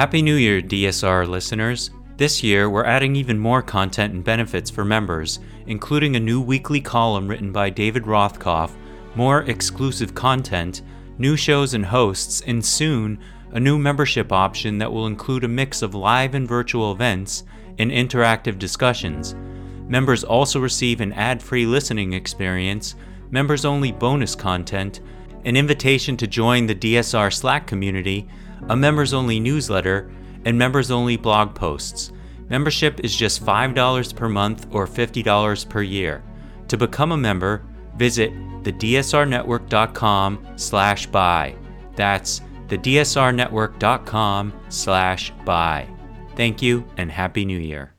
Happy New Year, DSR listeners! This year, we're adding even more content and benefits for members, including a new weekly column written by David Rothkopf, more exclusive content, new shows and hosts, and soon, a new membership option that will include a mix of live and virtual events and interactive discussions. Members also receive an ad free listening experience, members only bonus content, an invitation to join the DSR Slack community, a members only newsletter, and members only blog posts. Membership is just $5 per month or $50 per year. To become a member, visit thedsrnetwork.com slash buy. That's thedsrnetwork.com slash buy. Thank you and Happy New Year.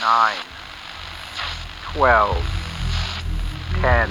Nine, twelve, ten,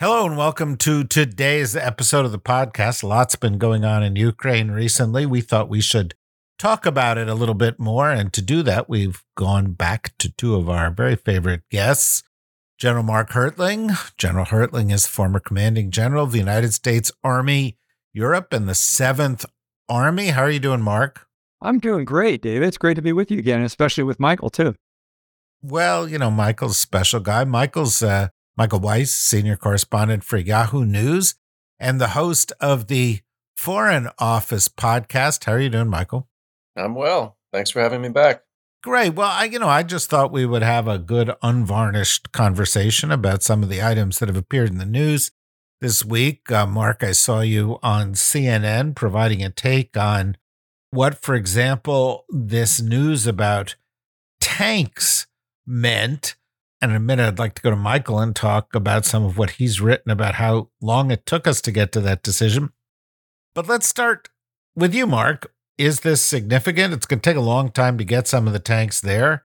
Hello and welcome to today's episode of the podcast. Lots been going on in Ukraine recently. We thought we should talk about it a little bit more. And to do that, we've gone back to two of our very favorite guests. General Mark Hertling. General Hertling is former commanding general of the United States Army Europe and the 7th Army. How are you doing, Mark? I'm doing great, David. It's great to be with you again, especially with Michael, too. Well, you know, Michael's a special guy. Michael's uh, Michael Weiss, senior correspondent for Yahoo News and the host of the Foreign Office podcast. How are you doing, Michael? I'm well. Thanks for having me back. Great. Well, I, you know, I just thought we would have a good, unvarnished conversation about some of the items that have appeared in the news this week. Uh, Mark, I saw you on CNN providing a take on what, for example, this news about tanks meant and in a minute, I'd like to go to Michael and talk about some of what he's written about how long it took us to get to that decision. But let's start with you, Mark. Is this significant? It's going to take a long time to get some of the tanks there.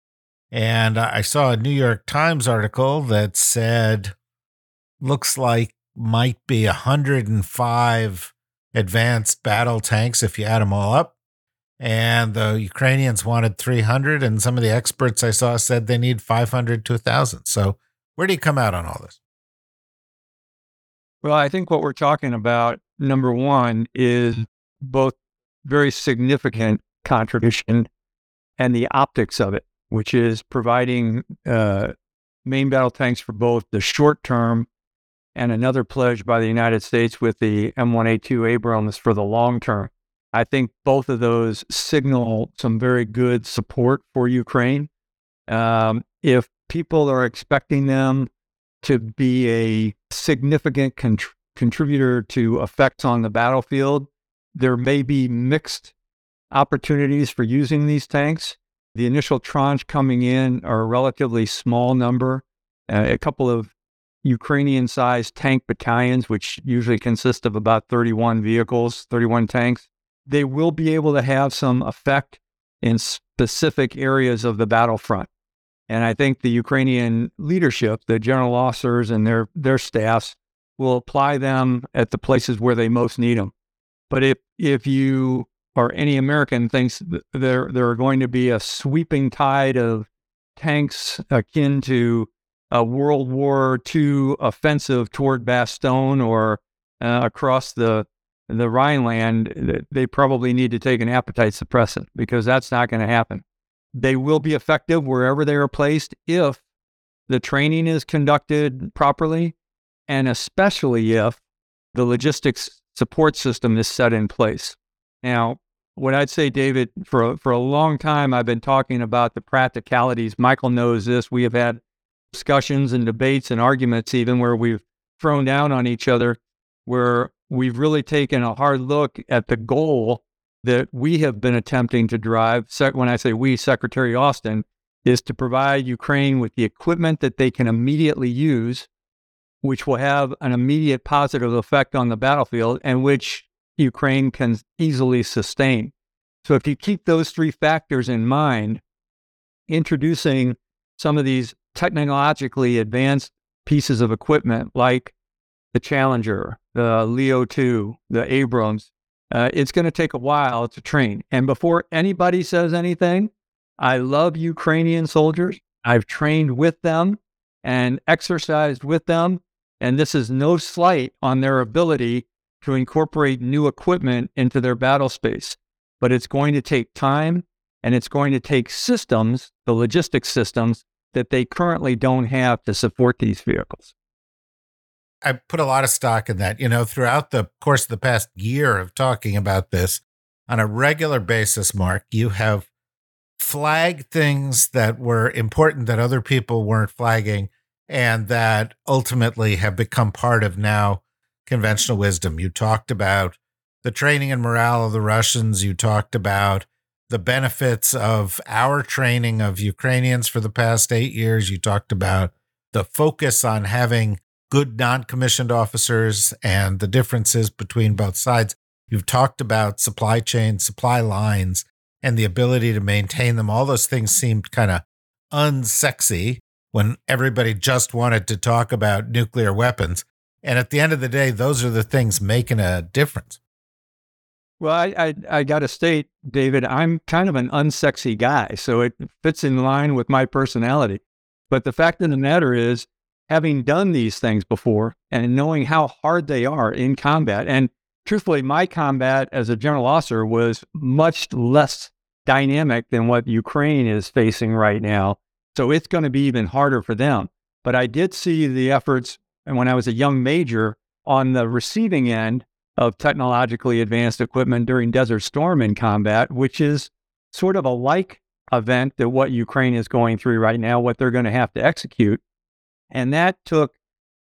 And I saw a New York Times article that said, looks like might be 105 advanced battle tanks if you add them all up and the Ukrainians wanted 300, and some of the experts I saw said they need 500 to 1,000. So, where do you come out on all this? Well, I think what we're talking about, number one, is both very significant contribution and the optics of it, which is providing uh, main battle tanks for both the short term and another pledge by the United States with the M1A2 Abrams for the long term. I think both of those signal some very good support for Ukraine. Um, if people are expecting them to be a significant contributor to effects on the battlefield, there may be mixed opportunities for using these tanks. The initial tranche coming in are a relatively small number, uh, a couple of Ukrainian sized tank battalions, which usually consist of about 31 vehicles, 31 tanks they will be able to have some effect in specific areas of the battlefront. And I think the Ukrainian leadership, the general officers and their, their staffs, will apply them at the places where they most need them. But if, if you or any American thinks there, there are going to be a sweeping tide of tanks akin to a World War II offensive toward Bastogne or uh, across the the Rhineland, they probably need to take an appetite suppressant because that's not going to happen. They will be effective wherever they are placed if the training is conducted properly, and especially if the logistics support system is set in place. Now, what I'd say, David, for for a long time, I've been talking about the practicalities. Michael knows this. We have had discussions and debates and arguments, even where we've thrown down on each other, where we've really taken a hard look at the goal that we have been attempting to drive. When I say we, Secretary Austin, is to provide Ukraine with the equipment that they can immediately use, which will have an immediate positive effect on the battlefield and which Ukraine can easily sustain. So if you keep those three factors in mind, introducing some of these technologically advanced pieces of equipment like the Challenger, the Leo 2, the Abrams, uh, it's going to take a while to train. And before anybody says anything, I love Ukrainian soldiers. I've trained with them and exercised with them. And this is no slight on their ability to incorporate new equipment into their battle space. But it's going to take time and it's going to take systems, the logistics systems, that they currently don't have to support these vehicles. I put a lot of stock in that. You know, throughout the course of the past year of talking about this on a regular basis, Mark, you have flagged things that were important that other people weren't flagging and that ultimately have become part of now conventional wisdom. You talked about the training and morale of the Russians. You talked about the benefits of our training of Ukrainians for the past eight years. You talked about the focus on having good non commissioned officers and the differences between both sides. You've talked about supply chain, supply lines, and the ability to maintain them. All those things seemed kind of unsexy when everybody just wanted to talk about nuclear weapons. And at the end of the day, those are the things making a difference. Well, I, I, I got to state, David, I'm kind of an unsexy guy, so it fits in line with my personality. But the fact of the matter is, having done these things before and knowing how hard they are in combat, and truthfully, my combat as a general officer was much less dynamic than what Ukraine is facing right now. So it's going to be even harder for them. But I did see the efforts, and when I was a young major on the receiving end of technologically advanced equipment during Desert Storm in combat, which is sort of a like event that what Ukraine is going through right now, what they're going to have to execute. And that took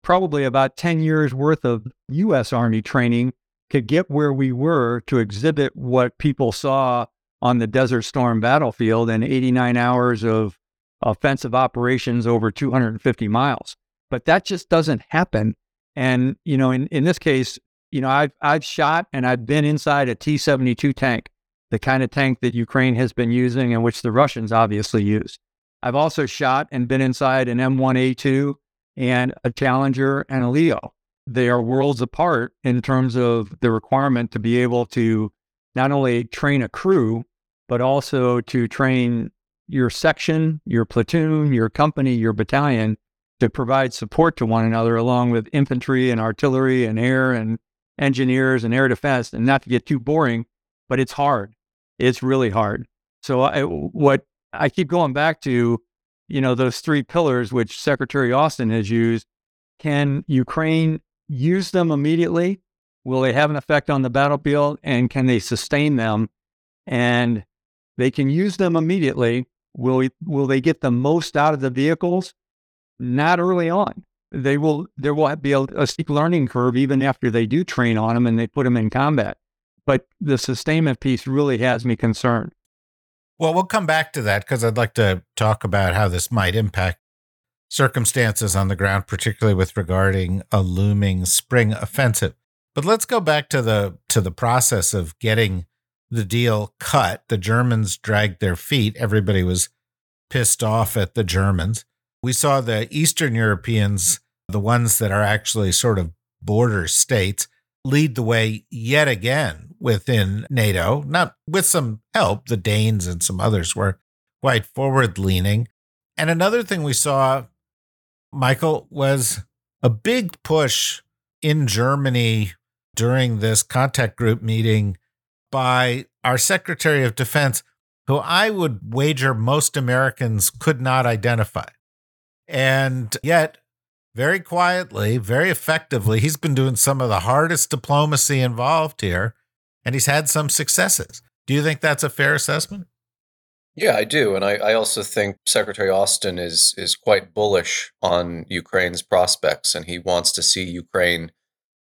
probably about 10 years worth of US Army training to get where we were to exhibit what people saw on the Desert Storm battlefield and 89 hours of offensive operations over 250 miles. But that just doesn't happen. And, you know, in, in this case, you know, I've I've shot and I've been inside a T-72 tank, the kind of tank that Ukraine has been using and which the Russians obviously use. I've also shot and been inside an M1A2 and a Challenger and a Leo. They are worlds apart in terms of the requirement to be able to not only train a crew, but also to train your section, your platoon, your company, your battalion to provide support to one another, along with infantry and artillery and air and engineers and air defense, and not to get too boring, but it's hard. It's really hard. So I, what I keep going back to, you know, those three pillars which Secretary Austin has used. Can Ukraine use them immediately? Will they have an effect on the battlefield, and can they sustain them? And they can use them immediately. Will we, will they get the most out of the vehicles? Not early on they will there will be a, a steep learning curve even after they do train on them and they put them in combat. But the sustainment piece really has me concerned. Well, we'll come back to that because I'd like to talk about how this might impact circumstances on the ground, particularly with regarding a looming spring offensive. But let's go back to the to the process of getting the deal cut. The Germans dragged their feet. Everybody was pissed off at the Germans. We saw the Eastern Europeans the ones that are actually sort of border states, lead the way yet again within NATO, not with some help. The Danes and some others were quite forward leaning. And another thing we saw, Michael, was a big push in Germany during this contact group meeting by our Secretary of Defense, who I would wager most Americans could not identify. And yet, very quietly, very effectively. He's been doing some of the hardest diplomacy involved here, and he's had some successes. Do you think that's a fair assessment? Yeah, I do, and I, I, also think Secretary Austin is is quite bullish on Ukraine's prospects, and he wants to see Ukraine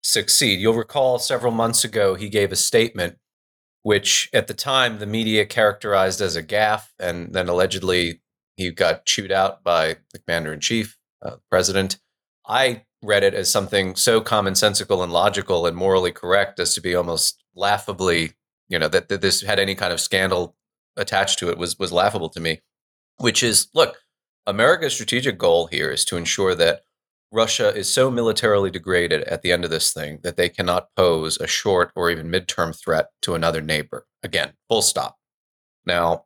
succeed. You'll recall several months ago he gave a statement, which at the time the media characterized as a gaffe, and then allegedly he got chewed out by the commander in chief, uh, president. I read it as something so commonsensical and logical and morally correct as to be almost laughably you know, that, that this had any kind of scandal attached to it was was laughable to me. Which is, look, America's strategic goal here is to ensure that Russia is so militarily degraded at the end of this thing that they cannot pose a short or even midterm threat to another neighbor. Again, full stop. Now,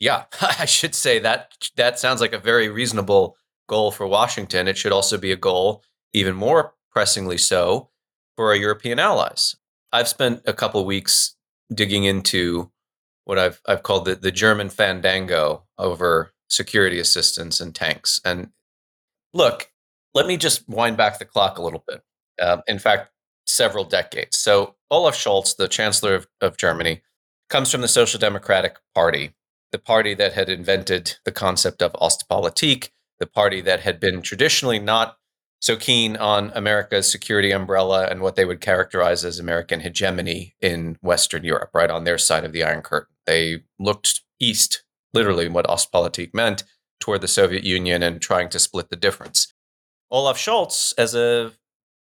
yeah, I should say that that sounds like a very reasonable goal for Washington. It should also be a goal, even more pressingly so, for our European allies. I've spent a couple weeks digging into what I've I've called the, the German fandango over security assistance and tanks. And look, let me just wind back the clock a little bit. Uh, in fact, several decades. So Olaf Scholz, the Chancellor of, of Germany, comes from the Social Democratic Party, the party that had invented the concept of Ostpolitik, the party that had been traditionally not so keen on America's security umbrella and what they would characterize as American hegemony in Western Europe, right on their side of the Iron Curtain. They looked east, literally what Ostpolitik meant, toward the Soviet Union and trying to split the difference. Olaf Scholz, as a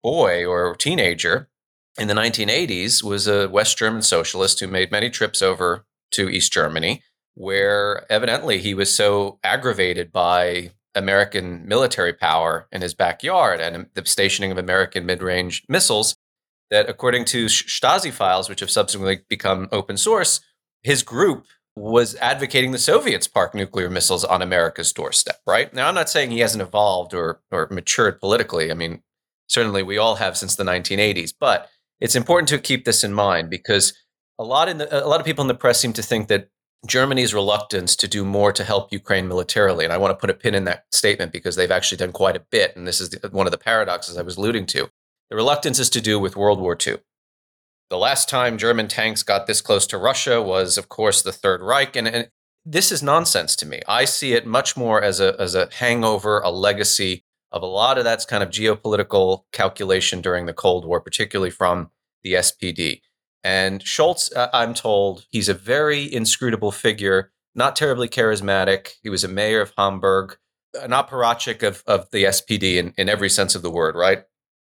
boy or teenager in the 1980s, was a West German socialist who made many trips over to East Germany, where evidently he was so aggravated by American military power in his backyard and the stationing of American mid range missiles that, according to Stasi files, which have subsequently become open source, his group was advocating the Soviets park nuclear missiles on America's doorstep, right? Now, I'm not saying he hasn't evolved or, or matured politically. I mean, certainly we all have since the 1980s, but it's important to keep this in mind because a lot, in the, a lot of people in the press seem to think that Germany's reluctance to do more to help Ukraine militarily. And I want to put a pin in that statement because they've actually done quite a bit. And this is one of the paradoxes I was alluding to. The reluctance is to do with World War II. The last time German tanks got this close to Russia was, of course, the Third Reich. And, and this is nonsense to me. I see it much more as a, as a hangover, a legacy of a lot of that's kind of geopolitical calculation during the Cold War, particularly from the SPD. And Scholz, uh, I'm told, he's a very inscrutable figure, not terribly charismatic. He was a mayor of Hamburg, an apparatchik of, of the SPD in, in every sense of the word, right?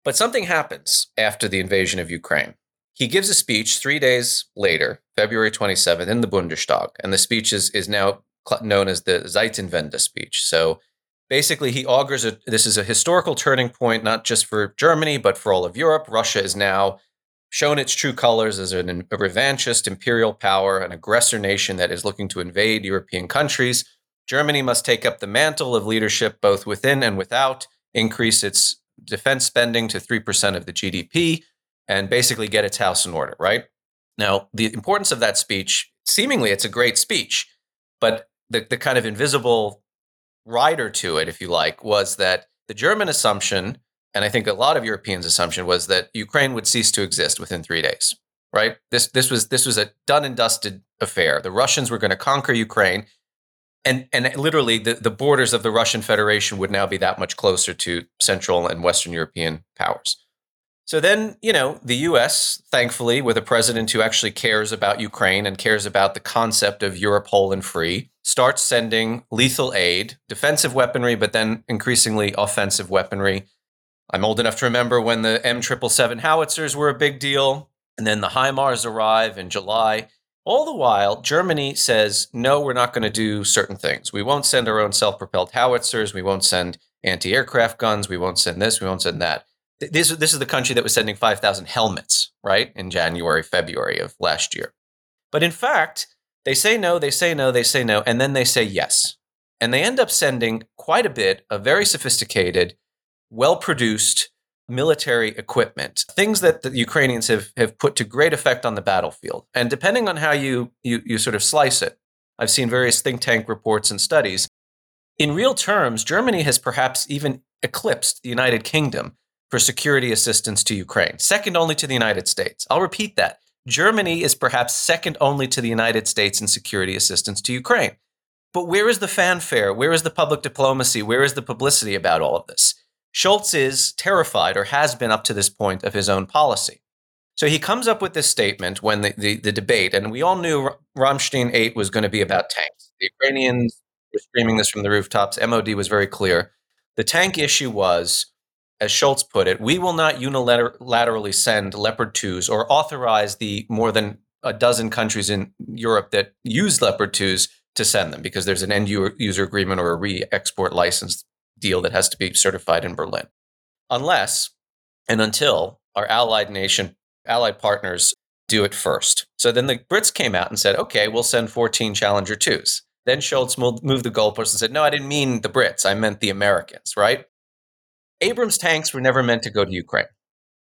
But something happens after the invasion of Ukraine. He gives a speech three days later, February 27th, in the Bundestag. And the speech is, is now known as the Zeitenwende speech. So basically, he augurs a, this is a historical turning point, not just for Germany, but for all of Europe. Russia is now shown its true colors as an, a revanchist imperial power, an aggressor nation that is looking to invade European countries. Germany must take up the mantle of leadership both within and without, increase its defense spending to 3% of the GDP, and basically get its house in order, right? Now, the importance of that speech, seemingly it's a great speech, but the, the kind of invisible rider to it, if you like, was that the German assumption and I think a lot of Europeans' assumption was that Ukraine would cease to exist within three days. Right? This this was this was a done and dusted affair. The Russians were going to conquer Ukraine, and and literally the, the borders of the Russian Federation would now be that much closer to Central and Western European powers. So then, you know, the US, thankfully, with a president who actually cares about Ukraine and cares about the concept of Europe whole and free, starts sending lethal aid, defensive weaponry, but then increasingly offensive weaponry I'm old enough to remember when the M777 howitzers were a big deal, and then the HIMARS arrive in July. All the while, Germany says, no, we're not going to do certain things. We won't send our own self propelled howitzers. We won't send anti aircraft guns. We won't send this. We won't send that. This, this is the country that was sending 5,000 helmets, right, in January, February of last year. But in fact, they say no, they say no, they say no, and then they say yes. And they end up sending quite a bit of very sophisticated well produced military equipment, things that the Ukrainians have, have put to great effect on the battlefield. And depending on how you, you, you sort of slice it, I've seen various think tank reports and studies. In real terms, Germany has perhaps even eclipsed the United Kingdom for security assistance to Ukraine, second only to the United States. I'll repeat that. Germany is perhaps second only to the United States in security assistance to Ukraine. But where is the fanfare? Where is the public diplomacy? Where is the publicity about all of this? Scholz is terrified, or has been up to this point, of his own policy. So he comes up with this statement when the, the, the debate, and we all knew Ramstein 8 was going to be about tanks. The Ukrainians were screaming this from the rooftops. MOD was very clear. The tank issue was, as Scholz put it, we will not unilaterally send Leopard 2s or authorize the more than a dozen countries in Europe that use Leopard 2s to send them because there's an end user agreement or a re export license deal that has to be certified in Berlin. Unless and until our allied nation, allied partners do it first. So then the Brits came out and said, okay, we'll send 14 Challenger 2s. Then Scholz moved the goalpost and said, no, I didn't mean the Brits. I meant the Americans, right? Abrams tanks were never meant to go to Ukraine.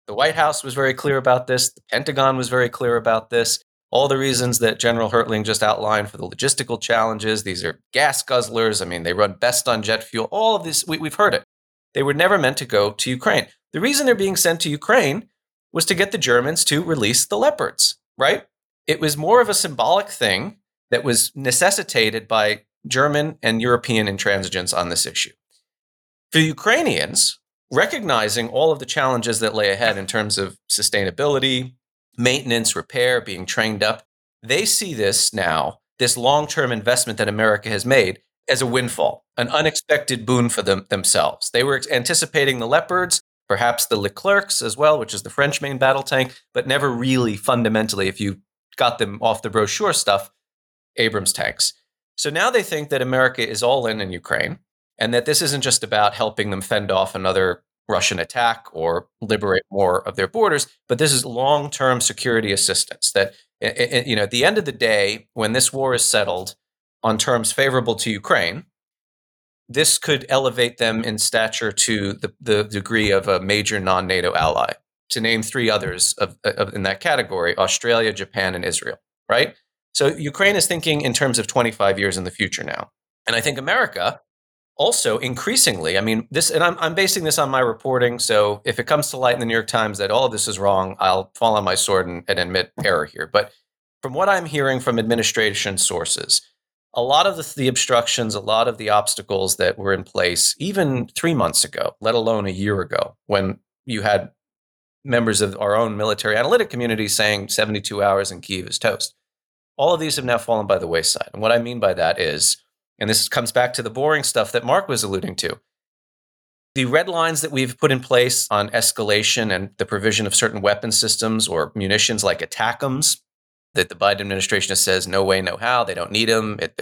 The White House was very clear about this. The Pentagon was very clear about this. All the reasons that General Hertling just outlined for the logistical challenges. These are gas guzzlers. I mean, they run best on jet fuel. All of this, we, we've heard it. They were never meant to go to Ukraine. The reason they're being sent to Ukraine was to get the Germans to release the leopards, right? It was more of a symbolic thing that was necessitated by German and European intransigence on this issue. For Ukrainians, recognizing all of the challenges that lay ahead in terms of sustainability, maintenance, repair, being trained up, they see this now, this long term investment that America has made, as a windfall, an unexpected boon for them themselves. They were anticipating the Leopards, perhaps the Leclercs as well, which is the French main battle tank, but never really fundamentally, if you got them off the brochure stuff, Abrams tanks. So now they think that America is all in in Ukraine and that this isn't just about helping them fend off another Russian attack or liberate more of their borders, but this is long term security assistance. That, eh, eh, eh, you know, at the end of the day, when this war is settled on terms favorable to Ukraine, this could elevate them in stature to the, the degree of a major non NATO ally. To name three others of, of, in that category Australia, Japan, and Israel, right? So Ukraine is thinking in terms of 25 years in the future now. And I think America also increasingly, I mean, this, and I'm, I'm basing this on my reporting. So if it comes to light in the New York Times that all of this is wrong, I'll fall on my sword and, and admit error here. But from what I'm hearing from administration sources, a lot of the, the, obstructions, a lot of the obstacles that were in place even three months ago, let alone a year ago, when you had members of our own military analytic community saying 72 hours in Kiev is toast. All of these have now fallen by the wayside. And what I mean by that is and this comes back to the boring stuff that Mark was alluding to. The red lines that we've put in place on escalation and the provision of certain weapon systems or munitions like ATACMS, that the Biden administration says no way, no how, they don't need them, it,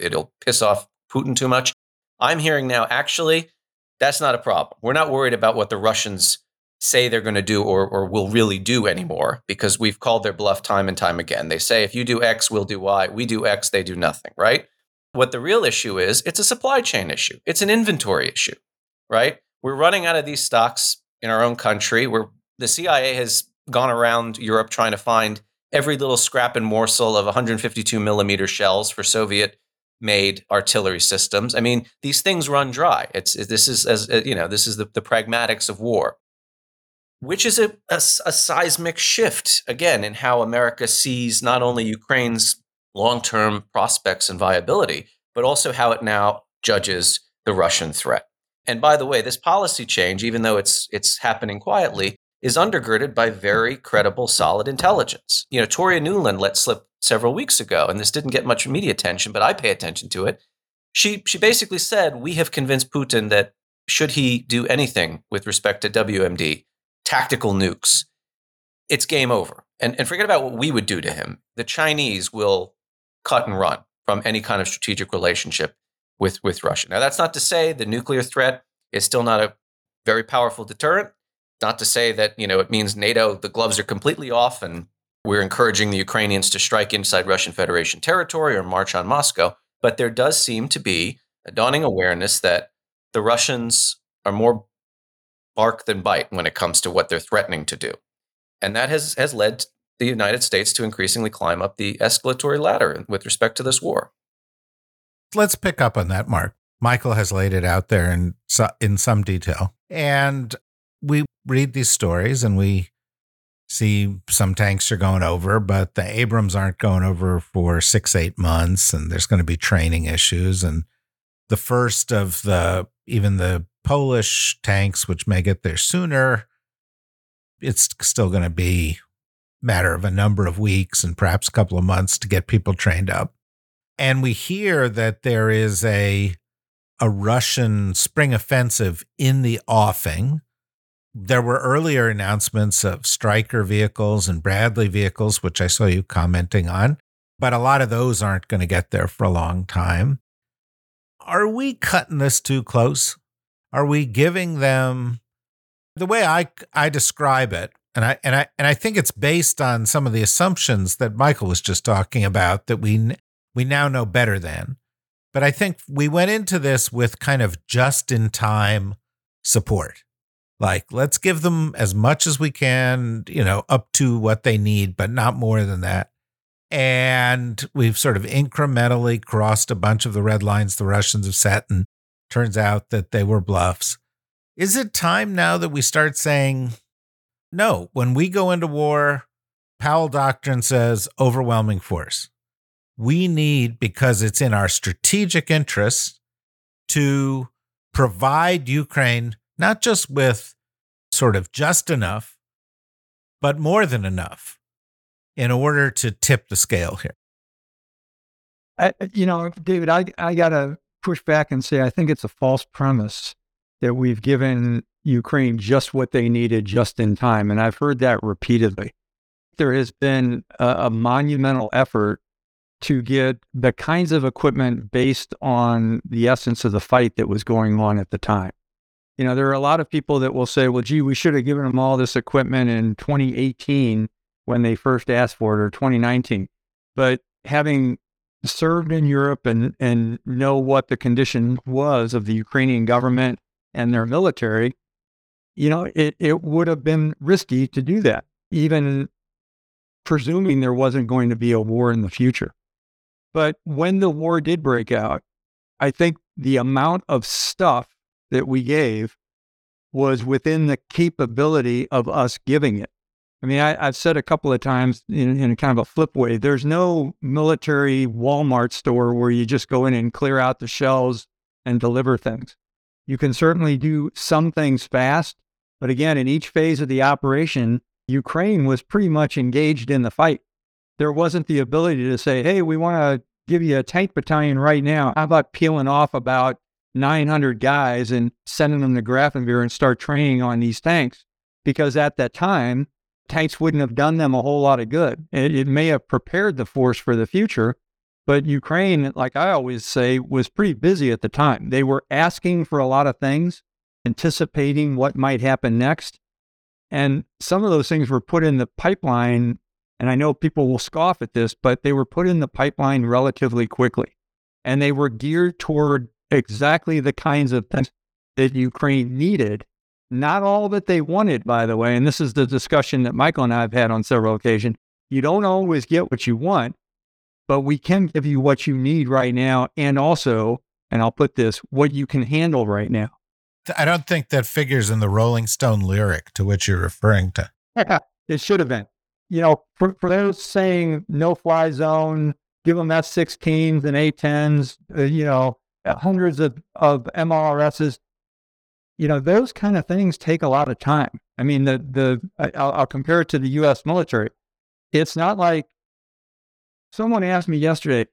it'll piss off Putin too much. I'm hearing now, actually, that's not a problem. We're not worried about what the Russians say they're going to do or, or will really do anymore because we've called their bluff time and time again. They say, if you do X, we'll do Y. We do X, they do nothing, right? What the real issue is, it's a supply chain issue. It's an inventory issue, right? We're running out of these stocks in our own country. Where the CIA has gone around Europe trying to find every little scrap and morsel of 152 millimeter shells for Soviet made artillery systems. I mean, these things run dry. It's this is as uh, you know, this is the, the pragmatics of war, which is a, a, a seismic shift again in how America sees not only Ukraine's long term prospects and viability, but also how it now judges the Russian threat. And by the way, this policy change, even though it's, it's happening quietly, is undergirded by very credible, solid intelligence. You know, Toria Nuland let slip several weeks ago, and this didn't get much media attention, but I pay attention to it. She, she basically said, We have convinced Putin that should he do anything with respect to WMD, tactical nukes, it's game over. And, and forget about what we would do to him. The Chinese will cut and run from any kind of strategic relationship with, with Russia. Now, that's not to say the nuclear threat is still not a very powerful deterrent. Not to say that you know it means NATO the gloves are completely off and we're encouraging the Ukrainians to strike inside Russian Federation territory or march on Moscow. But there does seem to be a dawning awareness that the Russians are more bark than bite when it comes to what they're threatening to do. And that has, has led the United States to increasingly climb up the escalatory ladder with respect to this war. Let's pick up on that, Mark. Michael has laid it out there in in some detail, and we read these stories and we see some tanks are going over, but the Abrams aren't going over for six eight months, and there's going to be training issues. And the first of the even the Polish tanks, which may get there sooner, it's still going to be matter of a number of weeks and perhaps a couple of months to get people trained up. And we hear that there is a a Russian spring offensive in the offing. there were earlier announcements of Stryker vehicles and Bradley vehicles, which I saw you commenting on, but a lot of those aren't going to get there for a long time. Are we cutting this too close? Are we giving them the way I I describe it? And I and I and I think it's based on some of the assumptions that Michael was just talking about that we we now know better than. But I think we went into this with kind of just in time support. Like, let's give them as much as we can, you know, up to what they need, but not more than that. And we've sort of incrementally crossed a bunch of the red lines the Russians have set, and turns out that they were bluffs. Is it time now that we start saying, no, when we go into war, Powell Doctrine says overwhelming force we need, because it's in our strategic interests, to provide Ukraine not just with sort of just enough, but more than enough in order to tip the scale here. I, you know, David, I, I got to push back and say I think it's a false premise that we've given Ukraine just what they needed just in time. And I've heard that repeatedly. There has been a, a monumental effort to get the kinds of equipment based on the essence of the fight that was going on at the time. You know, there are a lot of people that will say, well, gee, we should have given them all this equipment in 2018 when they first asked for it or 2019. But having served in Europe and, and know what the condition was of the Ukrainian government and their military, you know, it, it would have been risky to do that, even presuming there wasn't going to be a war in the future. But when the war did break out, I think the amount of stuff that we gave was within the capability of us giving it. I mean, I, have said a couple of times in, in kind of a flip way there's no military Walmart store where you just go in and clear out the shelves and deliver things. You can certainly do some things fast, but again, in each phase of the operation, Ukraine was pretty much engaged in the fight there wasn't the ability to say, hey, we want to give you a tank battalion right now. How about peeling off about 900 guys and sending them to Grafenwoehr and start training on these tanks? Because at that time, tanks wouldn't have done them a whole lot of good. It, it may have prepared the force for the future, but Ukraine, like I always say, was pretty busy at the time. They were asking for a lot of things, anticipating what might happen next. And some of those things were put in the pipeline and I know people will scoff at this, but they were put in the pipeline relatively quickly. And they were geared toward exactly the kinds of things that Ukraine needed. Not all that they wanted, by the way. And this is the discussion that Michael and I have had on several occasions. You don't always get what you want, but we can give you what you need right now. And also, and I'll put this, what you can handle right now. I don't think that figures in the Rolling Stone lyric to which you're referring to. it should have been you know, for, for those saying no fly zone, give them F-16s and A-10s, uh, you know, hundreds of, of MLRSs, you know, those kind of things take a lot of time. I mean, the, the, I'll, I'll compare it to the U.S. military. It's not like someone asked me yesterday,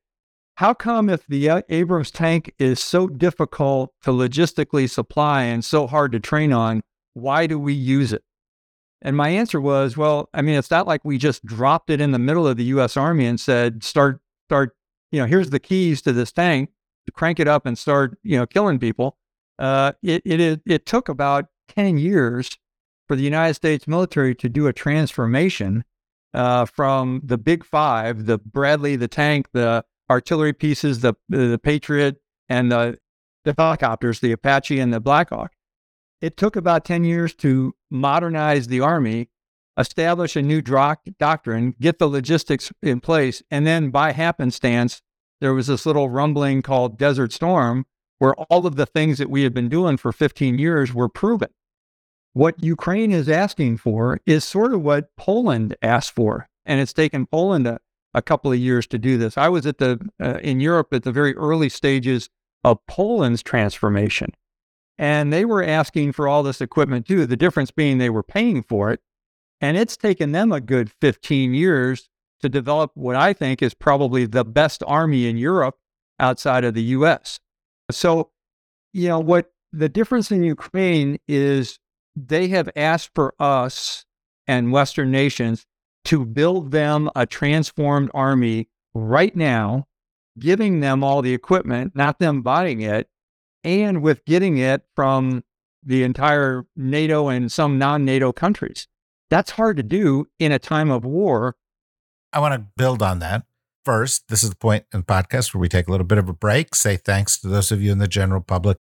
how come if the Abrams tank is so difficult to logistically supply and so hard to train on, why do we use it? And my answer was, well, I mean, it's not like we just dropped it in the middle of the US Army and said, start, start, you know, here's the keys to this tank, crank it up and start, you know, killing people. Uh, it, it, it took about 10 years for the United States military to do a transformation uh, from the big five, the Bradley, the tank, the artillery pieces, the, the Patriot, and the, the helicopters, the Apache and the Black Hawk. It took about 10 years to modernize the Army, establish a new doctrine, get the logistics in place. And then by happenstance, there was this little rumbling called Desert Storm, where all of the things that we had been doing for 15 years were proven. What Ukraine is asking for is sort of what Poland asked for. And it's taken Poland a, a couple of years to do this. I was at the uh, in Europe at the very early stages of Poland's transformation. And they were asking for all this equipment too. The difference being they were paying for it. And it's taken them a good 15 years to develop what I think is probably the best army in Europe outside of the US. So, you know, what the difference in Ukraine is they have asked for us and Western nations to build them a transformed army right now, giving them all the equipment, not them buying it, and with getting it from the entire NATO and some non NATO countries. That's hard to do in a time of war. I want to build on that. First, this is the point in the podcast where we take a little bit of a break, say thanks to those of you in the general public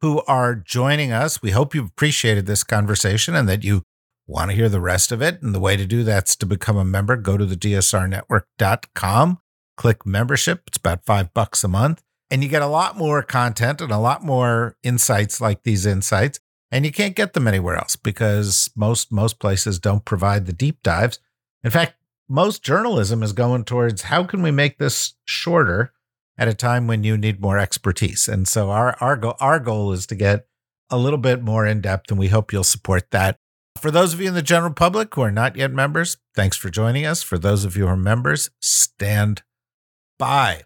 who are joining us. We hope you've appreciated this conversation and that you want to hear the rest of it. And the way to do that's to become a member. Go to the dsrnetwork.com, click membership. It's about five bucks a month. And you get a lot more content and a lot more insights like these insights. And you can't get them anywhere else because most most places don't provide the deep dives. In fact, most journalism is going towards how can we make this shorter at a time when you need more expertise. And so our our goal our goal is to get a little bit more in depth, and we hope you'll support that. For those of you in the general public who are not yet members, thanks for joining us. For those of you who are members, stand by.